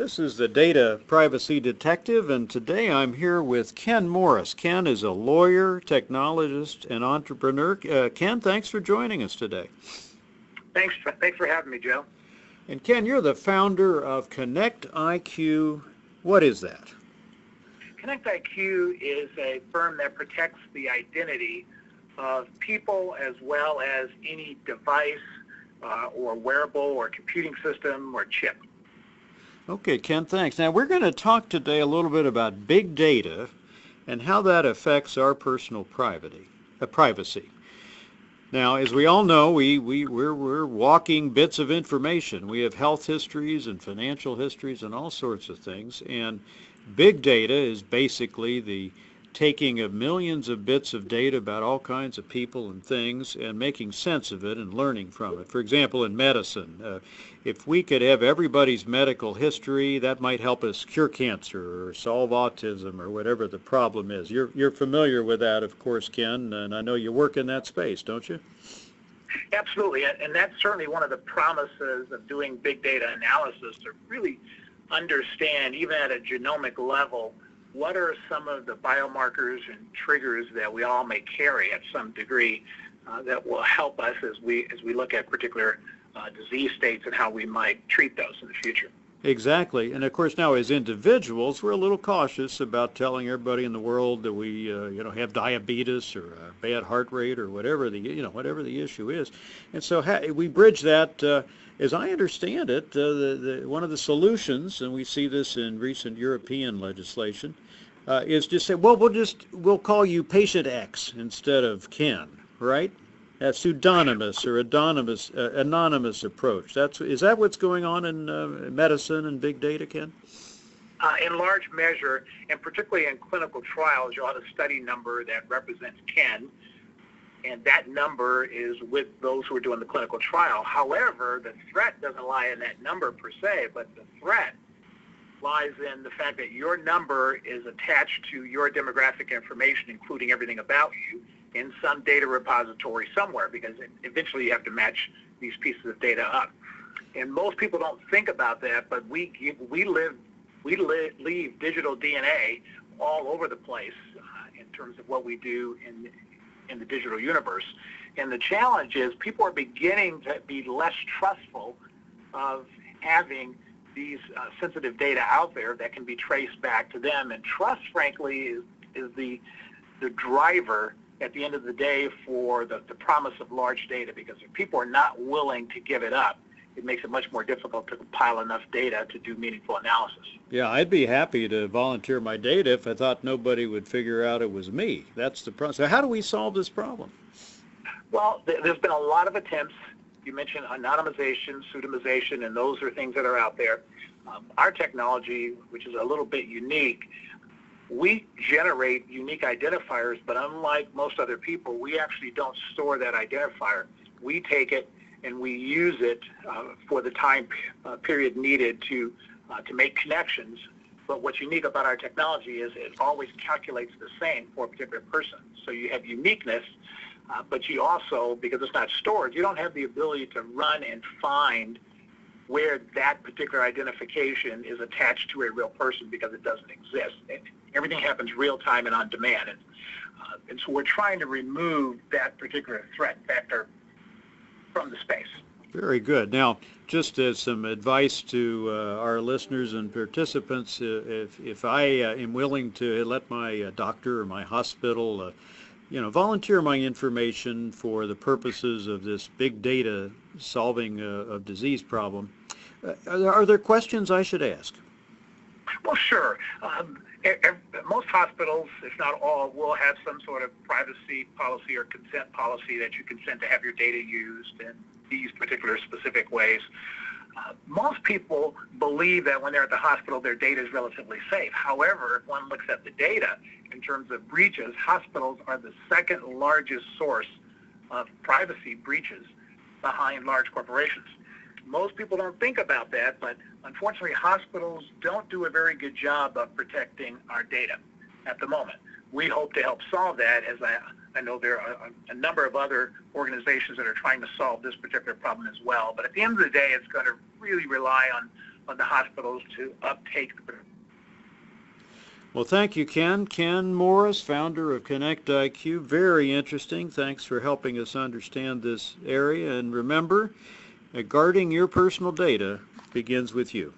This is the Data Privacy Detective, and today I'm here with Ken Morris. Ken is a lawyer, technologist, and entrepreneur. Uh, Ken, thanks for joining us today. Thanks, thanks for having me, Joe. And Ken, you're the founder of Connect IQ. What is that? Connect IQ is a firm that protects the identity of people as well as any device uh, or wearable or computing system or chip. Okay, Ken, thanks. Now, we're going to talk today a little bit about big data and how that affects our personal privacy. Uh, privacy. Now, as we all know, we, we, we're, we're walking bits of information. We have health histories and financial histories and all sorts of things. And big data is basically the taking of millions of bits of data about all kinds of people and things and making sense of it and learning from it. For example, in medicine, uh, if we could have everybody's medical history, that might help us cure cancer or solve autism or whatever the problem is. You're, you're familiar with that, of course, Ken, and I know you work in that space, don't you? Absolutely, and that's certainly one of the promises of doing big data analysis to really understand, even at a genomic level, what are some of the biomarkers and triggers that we all may carry at some degree uh, that will help us as we as we look at particular uh, disease states and how we might treat those in the future. Exactly, and of course now as individuals, we're a little cautious about telling everybody in the world that we, uh, you know, have diabetes or a bad heart rate or whatever the, you know, whatever the issue is, and so ha- we bridge that. Uh, as I understand it, uh, the, the, one of the solutions, and we see this in recent European legislation, uh, is just say, well, we'll just we'll call you Patient X instead of Ken, right? A pseudonymous or anonymous uh, anonymous approach. That's is that what's going on in uh, medicine and big data, Ken? Uh, in large measure, and particularly in clinical trials, you'll have a study number that represents Ken, and that number is with those who are doing the clinical trial. However, the threat doesn't lie in that number per se, but the threat lies in the fact that your number is attached to your demographic information, including everything about you, in some data repository somewhere, because eventually you have to match these pieces of data up. And most people don't think about that, but we we live we live, leave digital DNA all over the place uh, in terms of what we do in in the digital universe. And the challenge is people are beginning to be less trustful of having these uh, sensitive data out there that can be traced back to them. And trust, frankly, is, is the, the driver at the end of the day for the, the promise of large data because if people are not willing to give it up, it makes it much more difficult to compile enough data to do meaningful analysis. Yeah, I'd be happy to volunteer my data if I thought nobody would figure out it was me. That's the problem. So how do we solve this problem? Well, th- there's been a lot of attempts. You mentioned anonymization, pseudonymization, and those are things that are out there. Um, our technology, which is a little bit unique, we generate unique identifiers, but unlike most other people, we actually don't store that identifier. We take it and we use it uh, for the time uh, period needed to uh, to make connections. But what's unique about our technology is it always calculates the same for a particular person. So you have uniqueness, uh, but you also, because it's not stored, you don't have the ability to run and find where that particular identification is attached to a real person because it doesn't exist. everything happens real time and on demand. And, uh, and so we're trying to remove that particular threat vector from the space. Very good. Now, just as some advice to uh, our listeners and participants, if, if I uh, am willing to let my uh, doctor or my hospital, uh, you know, volunteer my information for the purposes of this big data solving uh, of disease problem, are there questions I should ask? Well, sure. Um, most hospitals, if not all, will have some sort of privacy policy or consent policy that you consent to have your data used in these particular specific ways. Uh, most people believe that when they're at the hospital, their data is relatively safe. However, if one looks at the data in terms of breaches, hospitals are the second largest source of privacy breaches behind large corporations most people don't think about that, but unfortunately, hospitals don't do a very good job of protecting our data at the moment. We hope to help solve that, as I, I know there are a, a number of other organizations that are trying to solve this particular problem as well. But at the end of the day, it's going to really rely on of the hospitals to uptake the Well, thank you, Ken. Ken Morris, founder of Connect IQ. Very interesting. Thanks for helping us understand this area. And remember, guarding your personal data begins with you.